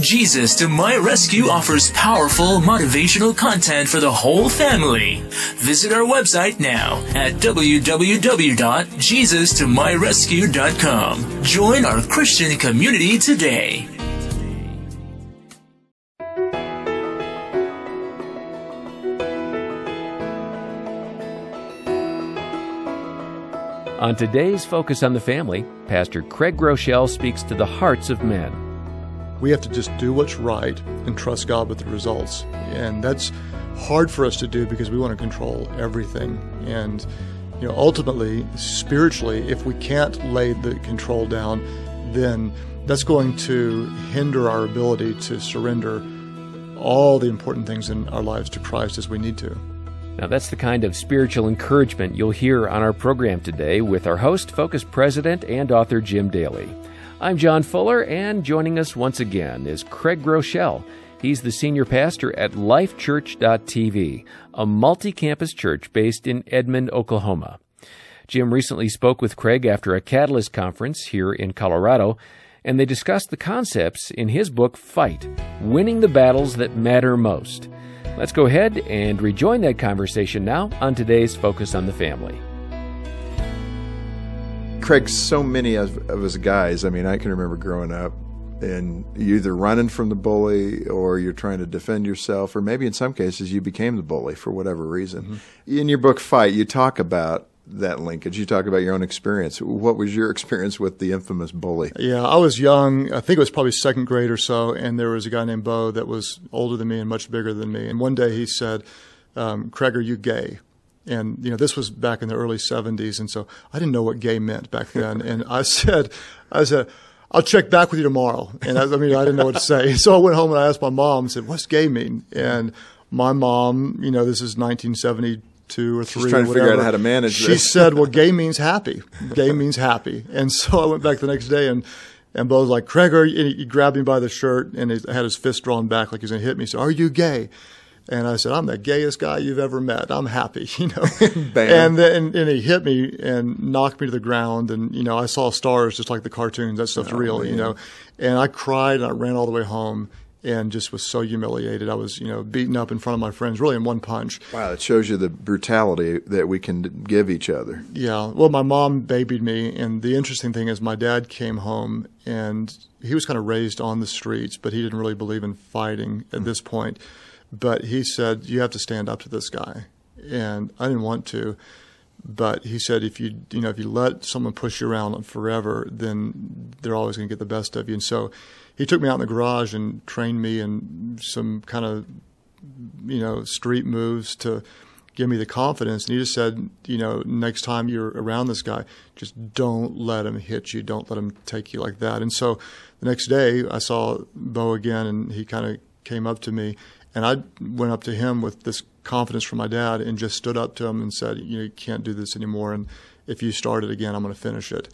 Jesus to My Rescue offers powerful motivational content for the whole family. Visit our website now at www.jesustomyrescue.com. Join our Christian community today. On today's Focus on the Family, Pastor Craig Groeschel speaks to the hearts of men. We have to just do what's right and trust God with the results. And that's hard for us to do because we want to control everything. And you know, ultimately, spiritually, if we can't lay the control down, then that's going to hinder our ability to surrender all the important things in our lives to Christ as we need to. Now, that's the kind of spiritual encouragement you'll hear on our program today with our host, Focus President, and author Jim Daly. I'm John Fuller, and joining us once again is Craig Groeschel. He's the senior pastor at lifechurch.tv, a multi campus church based in Edmond, Oklahoma. Jim recently spoke with Craig after a Catalyst conference here in Colorado, and they discussed the concepts in his book, Fight Winning the Battles That Matter Most. Let's go ahead and rejoin that conversation now on today's Focus on the Family. Craig, so many of, of us guys, I mean, I can remember growing up and you either running from the bully or you're trying to defend yourself, or maybe in some cases you became the bully for whatever reason. Mm-hmm. In your book, Fight, you talk about that linkage. You talk about your own experience. What was your experience with the infamous bully? Yeah, I was young. I think it was probably second grade or so, and there was a guy named Bo that was older than me and much bigger than me. And one day he said, um, "Craig, are you gay?" And you know, this was back in the early '70s, and so I didn't know what gay meant back then. and I said, "I said." I'll check back with you tomorrow. And I, I mean, I didn't know what to say. So I went home and I asked my mom, I said, what's gay mean? And my mom, you know, this is 1970, two or three. She's trying to figure out how to manage. She this. said, "Well, gay means happy. Gay means happy." And so I went back the next day, and and Bo was like, "Craig, are you? he grabbed me by the shirt and he had his fist drawn back like he's going to hit me. He said, "Are you gay?" And I said, "I'm the gayest guy you've ever met. I'm happy, you know." and then and he hit me and knocked me to the ground, and you know I saw stars just like the cartoons. That stuff's oh, real, man. you know. And I cried and I ran all the way home and just was so humiliated. I was, you know, beaten up in front of my friends, really in one punch. Wow, it shows you the brutality that we can give each other. Yeah. Well, my mom babied me, and the interesting thing is, my dad came home, and he was kind of raised on the streets, but he didn't really believe in fighting at mm-hmm. this point. But he said, "You have to stand up to this guy," and I didn't want to. But he said, if you you know if you let someone push you around forever, then they're always going to get the best of you. And so he took me out in the garage and trained me in some kind of you know street moves to give me the confidence. And he just said, you know, next time you're around this guy, just don't let him hit you. Don't let him take you like that. And so the next day I saw Bo again and he kind of came up to me and I went up to him with this confidence from my dad and just stood up to him and said, you know, you can't do this anymore. And if you start it again, I'm going to finish it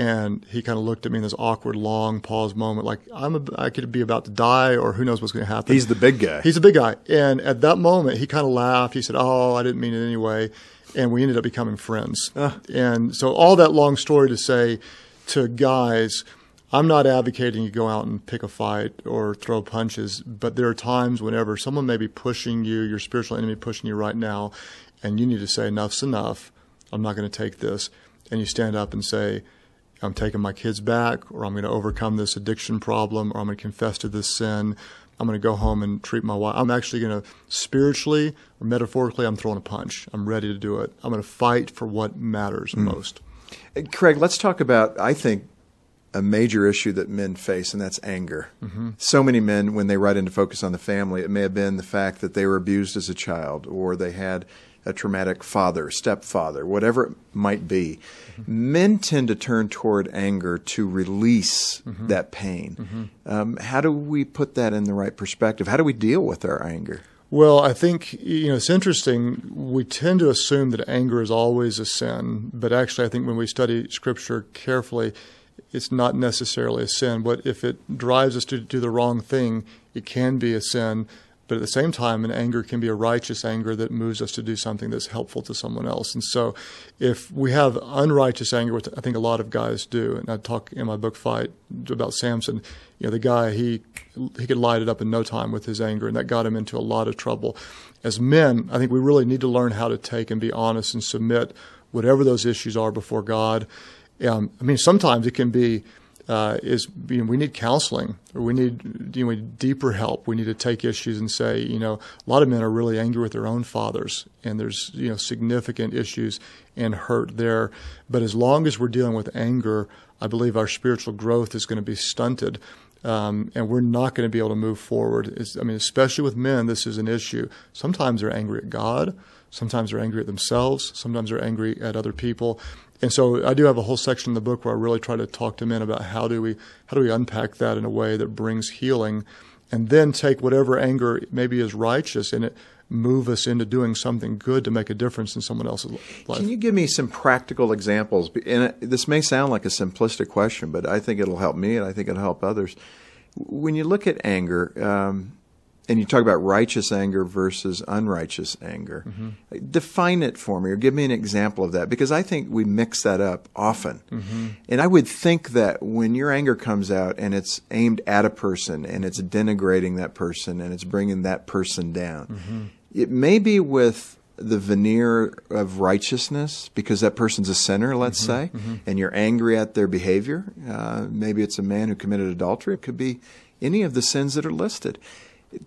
and he kind of looked at me in this awkward, long pause moment, like I'm a, I could be about to die, or who knows what's going to happen. He's the big guy. He's a big guy, and at that moment, he kind of laughed. He said, "Oh, I didn't mean it anyway," and we ended up becoming friends. Uh. And so, all that long story to say to guys. I'm not advocating you go out and pick a fight or throw punches, but there are times whenever someone may be pushing you, your spiritual enemy pushing you right now, and you need to say, enough's enough. I'm not going to take this. And you stand up and say, I'm taking my kids back, or I'm going to overcome this addiction problem, or I'm going to confess to this sin. I'm going to go home and treat my wife. I'm actually going to spiritually or metaphorically, I'm throwing a punch. I'm ready to do it. I'm going to fight for what matters mm. most. Craig, let's talk about, I think, a major issue that men face, and that's anger. Mm-hmm. So many men, when they write into Focus on the Family, it may have been the fact that they were abused as a child, or they had a traumatic father, stepfather, whatever it might be, mm-hmm. men tend to turn toward anger to release mm-hmm. that pain. Mm-hmm. Um, how do we put that in the right perspective? How do we deal with our anger? Well, I think you know it's interesting. We tend to assume that anger is always a sin, but actually, I think when we study Scripture carefully, it's not necessarily a sin. But if it drives us to do the wrong thing, it can be a sin But at the same time, an anger can be a righteous anger that moves us to do something that's helpful to someone else. And so, if we have unrighteous anger, which I think a lot of guys do, and I talk in my book Fight about Samson, you know, the guy he he could light it up in no time with his anger, and that got him into a lot of trouble. As men, I think we really need to learn how to take and be honest and submit whatever those issues are before God. Um, I mean, sometimes it can be uh, is you know, we need counseling or we need you know, deeper help. We need to take issues and say, you know, a lot of men are really angry with their own fathers, and there's you know significant issues and hurt there. But as long as we're dealing with anger, I believe our spiritual growth is going to be stunted. Um, and we're not going to be able to move forward. It's, I mean, especially with men, this is an issue. Sometimes they're angry at God. Sometimes they're angry at themselves. Sometimes they're angry at other people. And so I do have a whole section in the book where I really try to talk to men about how do we how do we unpack that in a way that brings healing, and then take whatever anger maybe is righteous and it move us into doing something good to make a difference in someone else's life. Can you give me some practical examples? And this may sound like a simplistic question, but I think it'll help me and I think it'll help others. When you look at anger, um, and you talk about righteous anger versus unrighteous anger. Mm-hmm. Define it for me or give me an example of that because I think we mix that up often. Mm-hmm. And I would think that when your anger comes out and it's aimed at a person and it's denigrating that person and it's bringing that person down, mm-hmm. it may be with the veneer of righteousness because that person's a sinner, let's mm-hmm. say, mm-hmm. and you're angry at their behavior. Uh, maybe it's a man who committed adultery. It could be any of the sins that are listed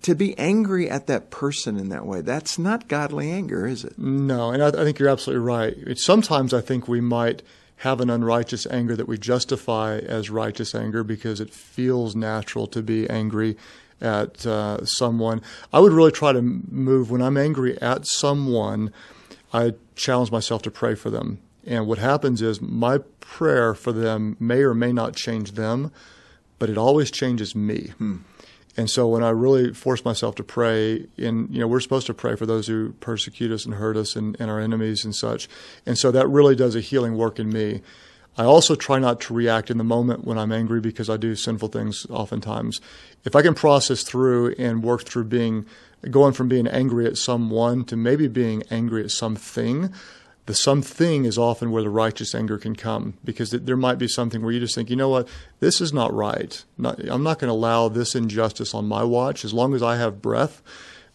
to be angry at that person in that way, that's not godly anger, is it? No, and I, I think you're absolutely right. It, sometimes I think we might have an unrighteous anger that we justify as righteous anger because it feels natural to be angry at uh, someone. I would really try to move when I'm angry at someone, I challenge myself to pray for them. And what happens is my prayer for them may or may not change them, but it always changes me. Hmm. And so when I really force myself to pray, in you know, we're supposed to pray for those who persecute us and hurt us and, and our enemies and such. And so that really does a healing work in me. I also try not to react in the moment when I'm angry because I do sinful things oftentimes. If I can process through and work through being going from being angry at someone to maybe being angry at something, the something is often where the righteous anger can come because there might be something where you just think, you know what, this is not right. Not, I'm not going to allow this injustice on my watch. As long as I have breath,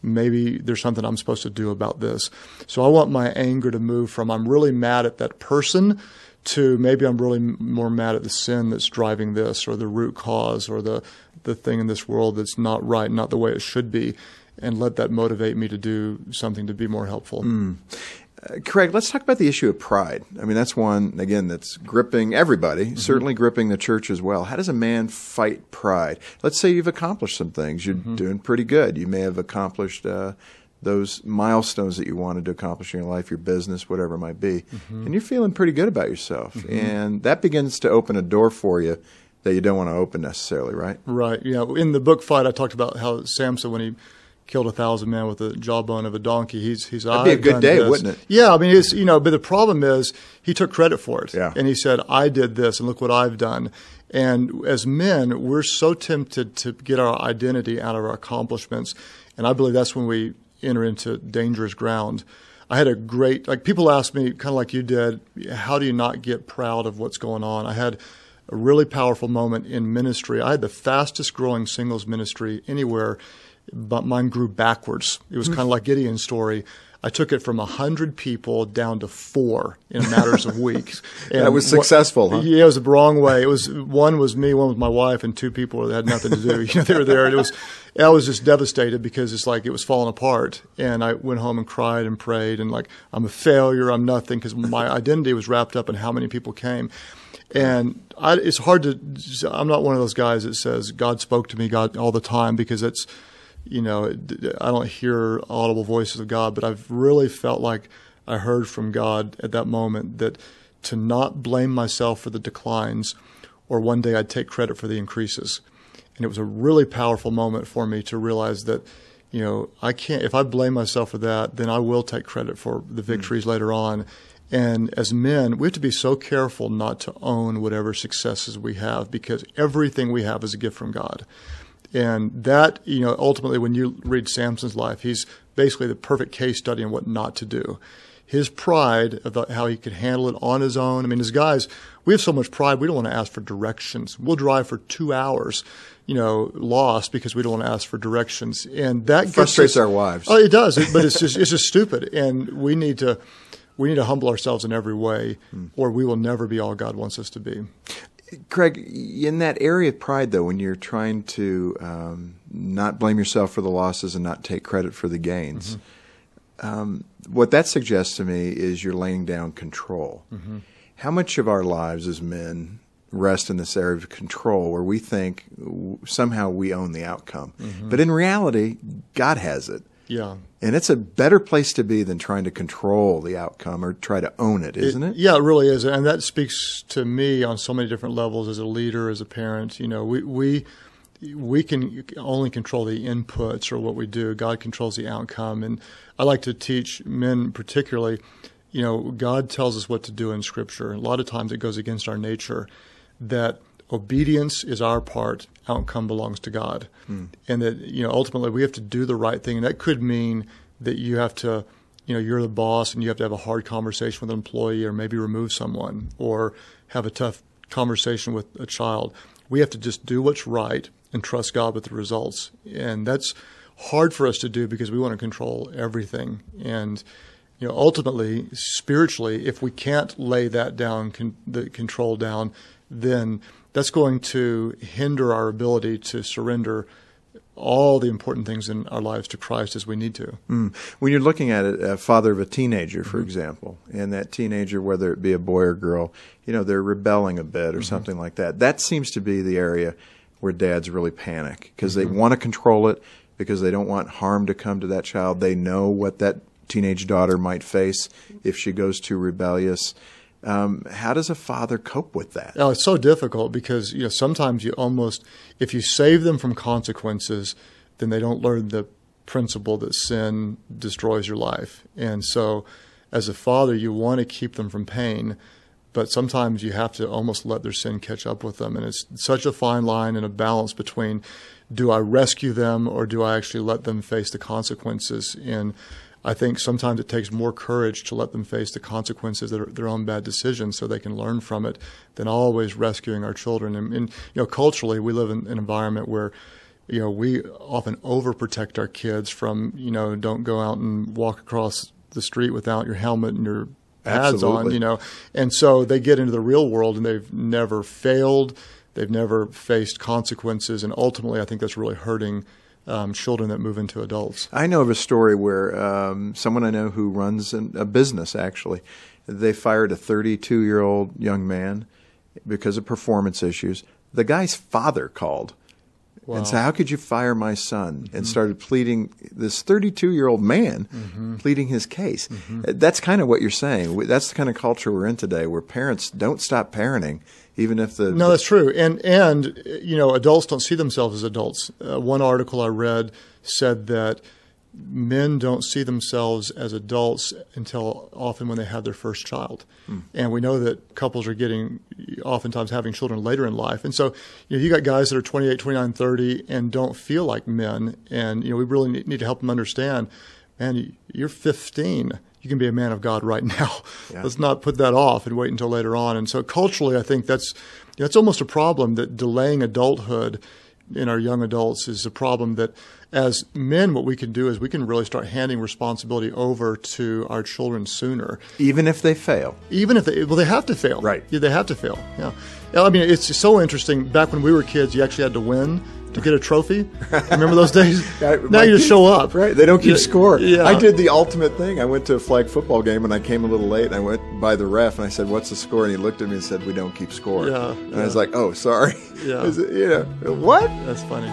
maybe there's something I'm supposed to do about this. So I want my anger to move from I'm really mad at that person to maybe I'm really more mad at the sin that's driving this or the root cause or the, the thing in this world that's not right, not the way it should be and let that motivate me to do something to be more helpful. Mm. Uh, Craig, let's talk about the issue of pride. I mean, that's one, again, that's gripping everybody, mm-hmm. certainly gripping the church as well. How does a man fight pride? Let's say you've accomplished some things. You're mm-hmm. doing pretty good. You may have accomplished uh, those milestones that you wanted to accomplish in your life, your business, whatever it might be. Mm-hmm. And you're feeling pretty good about yourself. Mm-hmm. And that begins to open a door for you that you don't want to open necessarily, right? Right. Yeah. In the book fight, I talked about how Samson, when he killed a thousand men with the jawbone of a donkey. He's he's that'd be a good day, this. wouldn't it? Yeah, I mean, it's you know, but the problem is he took credit for it. Yeah. and he said, "I did this, and look what I've done." And as men, we're so tempted to get our identity out of our accomplishments, and I believe that's when we enter into dangerous ground. I had a great like people ask me, kind of like you did, how do you not get proud of what's going on? I had a really powerful moment in ministry. I had the fastest growing singles ministry anywhere but mine grew backwards. It was hmm. kind of like Gideon's story. I took it from 100 people down to four in matters of weeks. And that was successful, huh? Yeah, it was the wrong way. It was one was me, one was my wife, and two people that had nothing to do. you know, they were there. And it was, I was just devastated because it's like it was falling apart. And I went home and cried and prayed and like I'm a failure, I'm nothing because my identity was wrapped up in how many people came. And I, it's hard to. I'm not one of those guys that says God spoke to me God all the time because it's you know, I don't hear audible voices of God, but I've really felt like I heard from God at that moment that to not blame myself for the declines, or one day I'd take credit for the increases. And it was a really powerful moment for me to realize that, you know, I can't, if I blame myself for that, then I will take credit for the hmm. victories mm. later on. And as men, we have to be so careful not to own whatever successes we have because everything we have is a gift from God And that, you know, ultimately, when you read Samson's life, he's basically the perfect case study on what not to do. His pride about how he could handle it on his own. I mean, as guys, we have so much pride, we don't want to ask for directions. We'll drive for two hours, you know, lost because we don't want to ask for directions. And that frustrates us, our wives. Oh, it does. but it's just, it's just stupid. And we need to, we need to humble ourselves in every way, hmm. or we will never be all God wants us to be. Craig, in that area of pride, though, when you're trying to um, not blame yourself for the losses and not take credit for the gains, mm-hmm. um, what that suggests to me is you're laying down control. Mm-hmm. How much of our lives as men rest in this area of control where we think somehow we own the outcome? Mm-hmm. But in reality, God has it. Yeah. And it's a better place to be than trying to control the outcome or try to own it, isn't it? it? Yeah, it really is. And that speaks to me on so many different levels as a leader, as a parent. You know, we, we, we can only control the inputs or what we do. God controls the outcome. And I like to teach men particularly, you know, God tells us what to do in Scripture. A lot of times it goes against our nature that obedience is our part, outcome belongs to God. Mm. And that, you know, ultimately we have to do the right thing. And that could mean that you have to, you know, you're the boss and you have to have a hard conversation with an employee or maybe remove someone or have a tough conversation with a child. We have to just do what's right and trust God with the results. And that's hard for us to do because we want to control everything. And, you know, ultimately, spiritually, if we can't lay that down, con- the control down, then that's going to hinder our ability to surrender all the important things in our lives to Christ as we need to. Mm. When you're looking at it, a father of a teenager, for mm-hmm. example, and that teenager, whether it be a boy or girl, you know, they're rebelling a bit or mm-hmm. something like that. That seems to be the area where dads really panic because mm-hmm. they want to control it because they don't want harm to come to that child. They know what that teenage daughter might face if she goes too rebellious. Um, how does a father cope with that? Oh, it's so difficult because you know sometimes you almost if you save them from consequences, then they don't learn the principle that sin destroys your life. And so, as a father, you want to keep them from pain, but sometimes you have to almost let their sin catch up with them. And it's such a fine line and a balance between do I rescue them or do I actually let them face the consequences? And I think sometimes it takes more courage to let them face the consequences of their own bad decisions so they can learn from it than always rescuing our children. And, and you know, culturally, we live in an environment where you know we often overprotect our kids from you know don't go out and walk across the street without your helmet and your pads Absolutely. on, you know. And so they get into the real world and they've never failed, they've never faced consequences, and ultimately, I think that's really hurting um, children that move into adults. I know of a story where um, someone I know who runs an, a business actually, they fired a 32 year old young man because of performance issues. The guy's father called Wow. And said, How could you fire my son? Mm-hmm. And started pleading, this 32 year old man mm-hmm. pleading his case. Mm-hmm. That's kind of what you're saying. That's the kind of culture we're in today where parents don't stop parenting even if the no, that's true, and and you know, adults don't see themselves as adults. Uh, one article I read said that men don't see themselves as adults until often when they have their first child, mm. and we know that couples are getting oftentimes having children later in life, and so you know, you got guys that are 28, 29, 30 and don't feel like men, and you know, we really need to help them understand, man, you're 15 you can be a man of God right now. Yeah. Let's not put that off and wait until later on. And so culturally, I think that's that's almost a problem that delaying adulthood in our young adults is a problem that as men what we can do is we can really start handing responsibility over to our children sooner. Even if they fail. Even if they well they have to fail. Right. Yeah, they have to fail. Yeah. I mean it's so interesting. Back when we were kids you actually had to win to get a trophy. Remember those days? now you just show up. Right. They don't keep yeah, score. Yeah. I did the ultimate thing. I went to a flag football game and I came a little late. And I went by the ref and I said, "What's the score?" And he looked at me and said, "We don't keep score." Yeah. And yeah. I was like, "Oh, sorry." Yeah. it, you know, what? That's funny.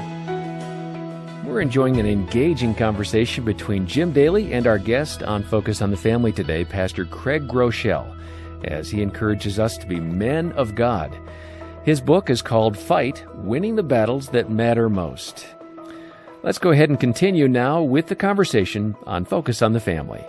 We're enjoying an engaging conversation between Jim Daly and our guest on Focus on the Family today, Pastor Craig Groeschel, as he encourages us to be men of God. His book is called Fight Winning the Battles That Matter Most. Let's go ahead and continue now with the conversation on Focus on the Family.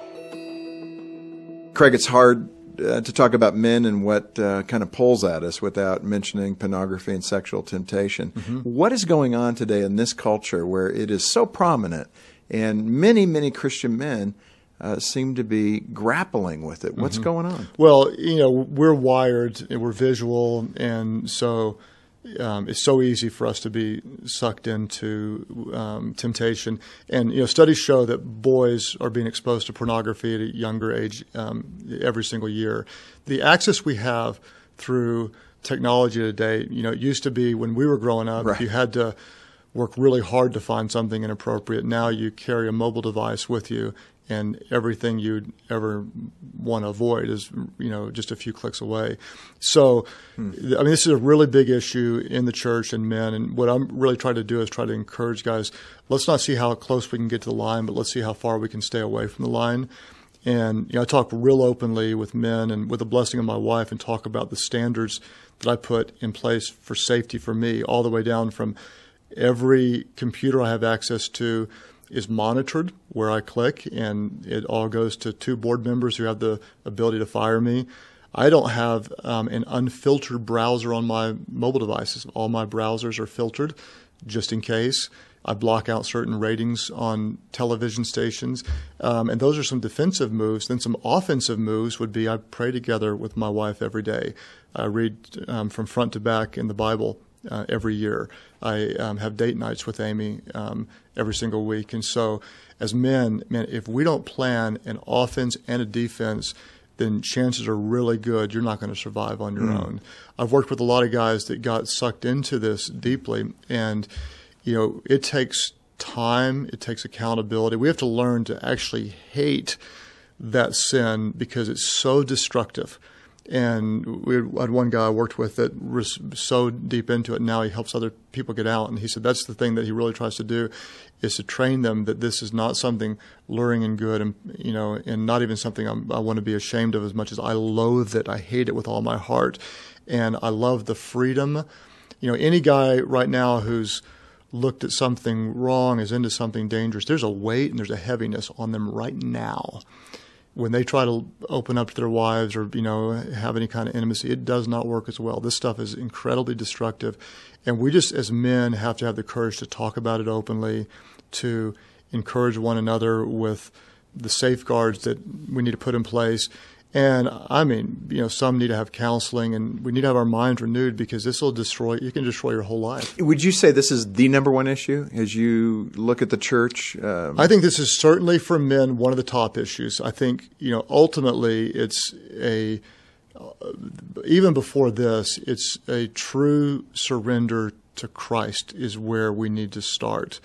Craig, it's hard uh, to talk about men and what uh, kind of pulls at us without mentioning pornography and sexual temptation. Mm-hmm. What is going on today in this culture where it is so prominent and many, many Christian men uh, seem to be grappling with it? What's Mm-hmm. going on? Well, you know, we're wired, and we're visual, and so um, it's so easy for us to be sucked into um, temptation. And you know, studies show that boys are being exposed to pornography at a younger age um, every single year. The access we have through technology today, you know, it used to be when we were growing up, Right. you had to work really hard to find something inappropriate. Now you carry a mobile device with you, and everything you'd ever want to avoid is, you know, just a few clicks away. So, hmm. I mean, this is a really big issue in the church and men. And what I'm really trying to do is try to encourage guys. Let's not see how close we can get to the line, but let's see how far we can stay away from the line. And you know, I talk real openly with men and with the blessing of my wife, and talk about the standards that I put in place for safety for me, all the way down from every computer I have access to is monitored where I click, and it all goes to two board members who have the ability to fire me. I don't have um, an unfiltered browser on my mobile devices. All my browsers are filtered just in case. I block out certain ratings on television stations. Um, and those are some defensive moves. Then some offensive moves would be I pray together with my wife every day. I read um, from front to back in the Bible uh, every year. I um, have date nights with Amy um, every single week. And so, as men, man, if we don't plan an offense and a defense, then chances are really good you're not going to survive on your own. I've worked with a lot of guys that got sucked into this deeply, and you know it takes time, it takes accountability. We have to learn to actually hate that sin because it's so destructive. And we had one guy I worked with that was so deep into it. Now he helps other people get out. And he said that's the thing that he really tries to do is to train them that this is not something luring and good and, you know, and not even something I'm, I want to be ashamed of as much as I loathe it. I hate it with all my heart. And I love the freedom. You know, any guy right now who's looked at something wrong, is into something dangerous, there's a weight and there's a heaviness on them right now when they try to open up to their wives or you know have any kind of intimacy, it does not work as well. This stuff is incredibly destructive, and we just as men have to have the courage to talk about it openly, to encourage one another with the safeguards that we need to put in place. And I mean, you know, some need to have counseling, and we need to have our minds renewed because this will destroy. You can destroy your whole life. Would you say this is the number one issue as you look at the church? Um, I think this is certainly for men one of the top issues. I think you know ultimately it's a uh, even before this, it's a true surrender to Christ is where we need to start.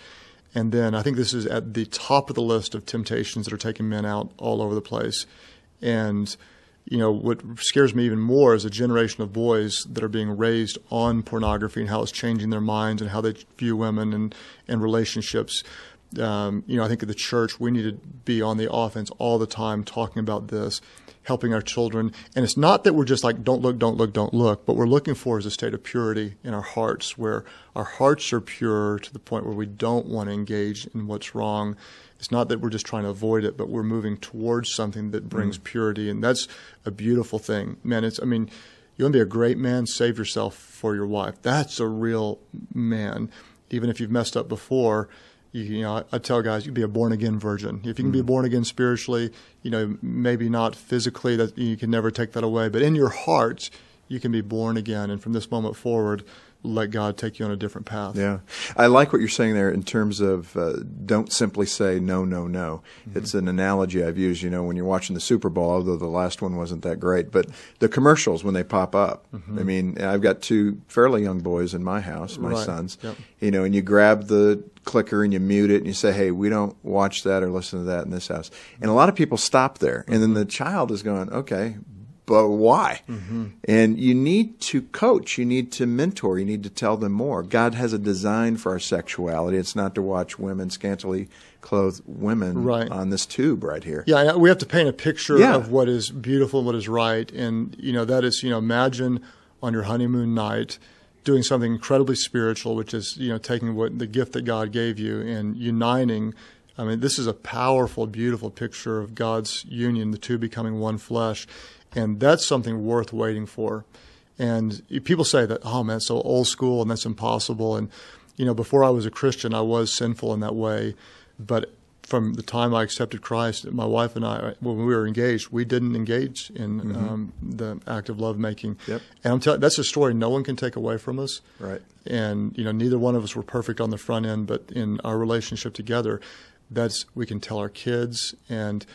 And then I think this is at the top of the list of temptations that are taking men out all over the place. And you know what scares me even more is a generation of boys that are being raised on pornography and how it's changing their minds and how they view women and and relationships. Um, you know, I think at the church we need to be on the offense all the time, talking about this, helping our children. And it's not that we're just like, don't look, don't look, don't look. What we're looking for is a state of purity in our hearts, where our hearts are pure to the point where we don't want to engage in what's wrong. It's not that we're just trying to avoid it, but we're moving towards something that brings mm. purity, and that's a beautiful thing, man. It's, I mean, you want to be a great man, save yourself for your wife. That's a real man. Even if you've messed up before, you, you know, I, I tell guys you can be a born again virgin. If you can be mm. born again spiritually, you know, maybe not physically, that you can never take that away, but in your heart, you can be born again, and from this moment forward, let God take you on a different path. Yeah, I like what you're saying there in terms of uh, don't simply say no, no, no. Mm-hmm. It's an analogy I've used. You know, when you're watching the Super Bowl, although the last one wasn't that great, but the commercials when they pop up. Mm-hmm. I mean, I've got two fairly young boys in my house, my Right. sons. Yep. You know, and you grab the clicker and you mute it and you say, "Hey, we don't watch that or listen to that in this house." And a lot of people stop there, and then mm-hmm. the child is going, "Okay." But why? Mm-hmm. And you need to coach, you need to mentor, you need to tell them more. God has a design for our sexuality. It's not to watch women, scantily clothed women Right. on this tube right here. Yeah, we have to paint a picture Yeah. of what is beautiful and what is right. And, you know, that is, you know, imagine on your honeymoon night doing something incredibly spiritual, which is, you know, taking what the gift that God gave you and uniting. I mean, this is a powerful, beautiful picture of God's union, the two becoming one flesh. And that's something worth waiting for. And people say that, oh man, it's so old school and that's impossible. And, you know, before I was a Christian, I was sinful in that way. But from the time I accepted Christ, my wife and I, when we were engaged, we didn't engage in mm-hmm. um, the act of lovemaking. Yep. And I'm telling that's a story no one can take away from us. Right. And you know, neither one of us were perfect on the front end, but in our relationship together, that's we can tell our kids, and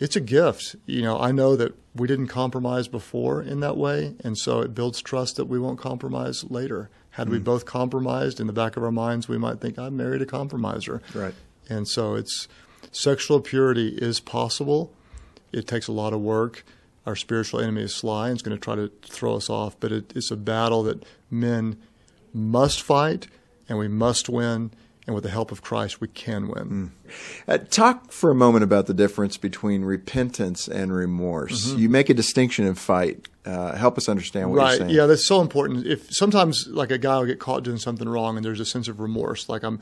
it's a gift. You know, I know that we didn't compromise before in that way, and so it builds trust that we won't compromise later. Had mm. we both compromised, in the back of our minds, we might think, "I married a compromiser." Right. And so it's sexual purity is possible. It takes a lot of work. Our spiritual enemy is sly and is going to try to throw us off, but it, it's a battle that men must fight and we must win. And with the help of Christ, we can win. Mm. Uh, talk for a moment about the difference between repentance and remorse. Mm-hmm. You make a distinction in fight. Uh, help us understand what right. you're saying. Yeah, that's so important. If sometimes, like a guy will get caught doing something wrong, and there's a sense of remorse, like I'm,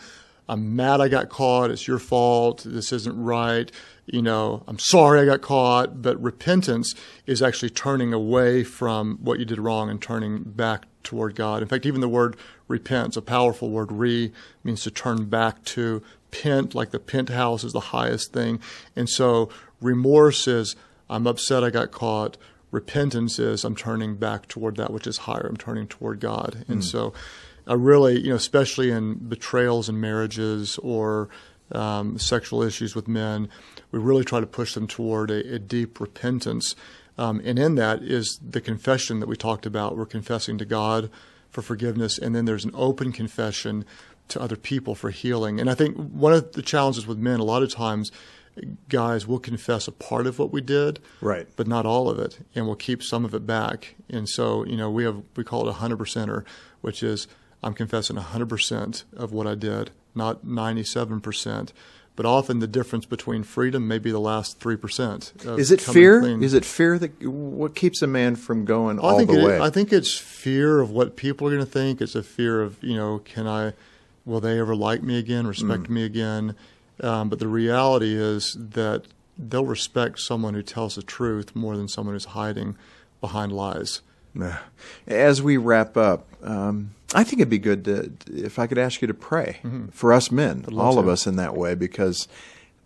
I'm mad I got caught. It's your fault. This isn't right. You know, I'm sorry I got caught. But repentance is actually turning away from what you did wrong and turning back toward God. In fact, even the word repent, a powerful word. Re means to turn back to. Pent, like the penthouse, is the highest thing. And so remorse is, I'm upset I got caught. Repentance is, I'm turning back toward that which is higher. I'm turning toward God. And mm. so, I really, you know, especially in betrayals in marriages or um, sexual issues with men, we really try to push them toward a, a deep repentance. Um, and in that is the confession that we talked about. We're confessing to God for forgiveness, and then there's an open confession to other people for healing. And I think one of the challenges with men, a lot of times, guys will confess a part of what we did, right, but not all of it, and we'll keep some of it back. And so, you know, we have we call it a hundred percenter, which is I'm confessing 100% of what I did, not 97%. But often the difference between freedom may be the last 3%. Is it fear? Clean. Is it fear that what keeps a man from going all the it, way? I think it's fear of what people are going to think. It's a fear of, you know, can I, will they ever like me again, respect mm. me again? Um, but the reality is that they'll respect someone who tells the truth more than someone who's hiding behind lies. As we wrap up, um, I think it'd be good to, if I could ask you to pray mm-hmm. for us men, all to. of us in that way, because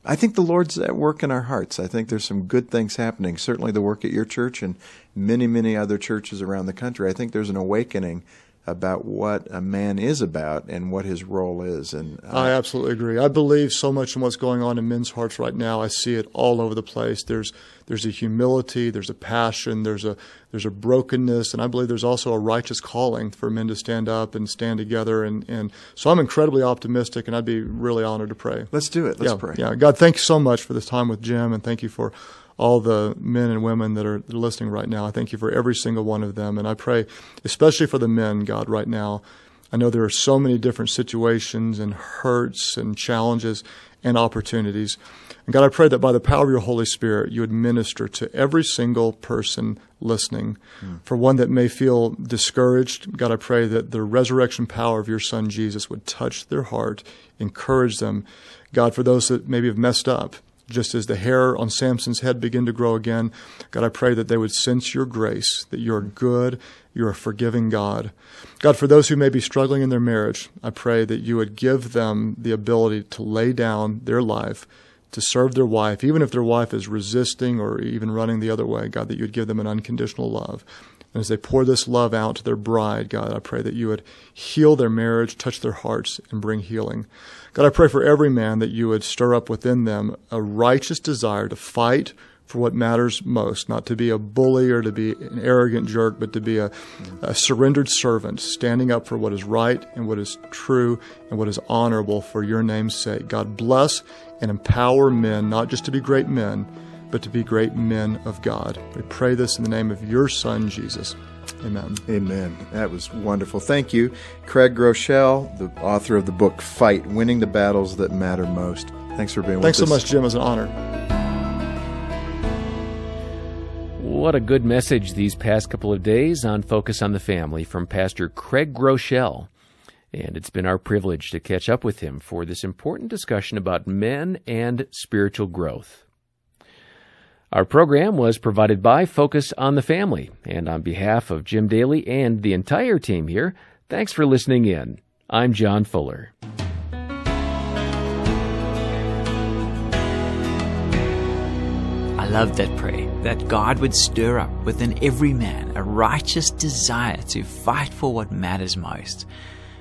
I think the Lord's at work in our hearts. I think there's some good things happening. Certainly, the work at your church and many, many other churches around the country. I think there's an awakening about what a man is about and what his role is. And uh, I absolutely agree. I believe so much in what's going on in men's hearts right now. I see it all over the place. There's there's a humility, there's a passion, there's a there's a brokenness, and I believe there's also a righteous calling for men to stand up and stand together. And, and so I'm incredibly optimistic, and I'd be really honored to pray. Let's do it. Let's yeah, pray. Yeah, God, thank you so much for this time with Jim, and thank you for all the men and women that are listening right now. I thank you for every single one of them. And I pray, especially for the men, God, right now. I know there are so many different situations and hurts and challenges and opportunities. And God, I pray that by the power of your Holy Spirit, you would minister to every single person listening. Mm. For one that may feel discouraged, God, I pray that the resurrection power of your Son Jesus would touch their heart, encourage them. God, for those that maybe have messed up, just as the hair on Samson's head began to grow again. God, I pray that they would sense your grace, that you're good, you're a forgiving God. God, for those who may be struggling in their marriage, I pray that you would give them the ability to lay down their life to serve their wife, even if their wife is resisting or even running the other way. God, that you would give them an unconditional love. And as they pour this love out to their bride, God, I pray that you would heal their marriage, touch their hearts, and bring healing. God, I pray for every man that you would stir up within them a righteous desire to fight for what matters most, not to be a bully or to be an arrogant jerk, but to be a, a, surrendered servant, standing up for what is right and what is true and what is honorable for your name's sake. God, bless and empower men, not just to be great men, but to be great men of God. We pray this in the name of your Son, Jesus. Amen. Amen. That was wonderful. Thank you, Craig Groeschel, the author of the book Fight Winning the Battles That Matter Most. Thanks for being Thanks with us. Thanks so much, Jim. It was an honor. What a good message these past couple of days on Focus on the Family from Pastor Craig Groeschel. And it's been our privilege to catch up with him for this important discussion about men and spiritual growth. Our program was provided by Focus on the Family, and on behalf of Jim Daly and the entire team here, thanks for listening in. I'm John Fuller. I love that prayer that God would stir up within every man a righteous desire to fight for what matters most.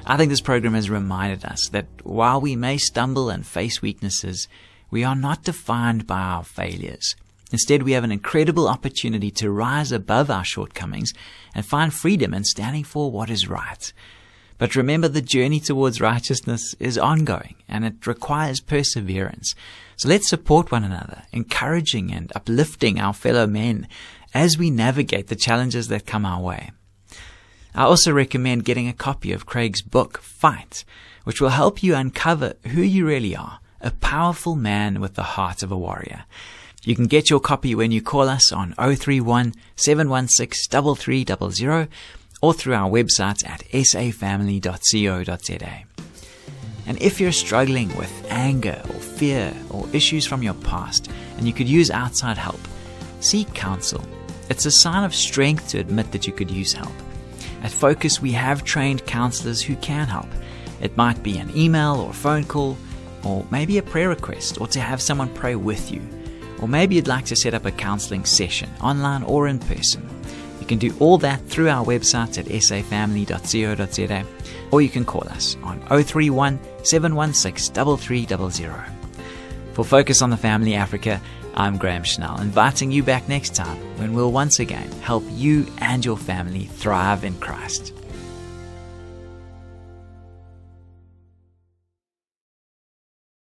I think this program has reminded us that while we may stumble and face weaknesses, we are not defined by our failures. Instead, we have an incredible opportunity to rise above our shortcomings and find freedom in standing for what is right. But remember, the journey towards righteousness is ongoing and it requires perseverance. So let's support one another, encouraging and uplifting our fellow men as we navigate the challenges that come our way. I also recommend getting a copy of Craig's book, Fight, which will help you uncover who you really are, a powerful man with the heart of a warrior. You can get your copy when you call us on 031 716 3300 or through our website at safamily.co.za. And if you're struggling with anger or fear or issues from your past and you could use outside help, seek counsel. It's a sign of strength to admit that you could use help. At Focus, we have trained counselors who can help. It might be an email or a phone call, or maybe a prayer request, or to have someone pray with you. Or maybe you'd like to set up a counseling session, online or in person. You can do all that through our website at safamily.co.za, or you can call us on 031 716 3300. For Focus on the Family Africa, I'm Graham Schnell, inviting you back next time when we'll once again help you and your family thrive in Christ.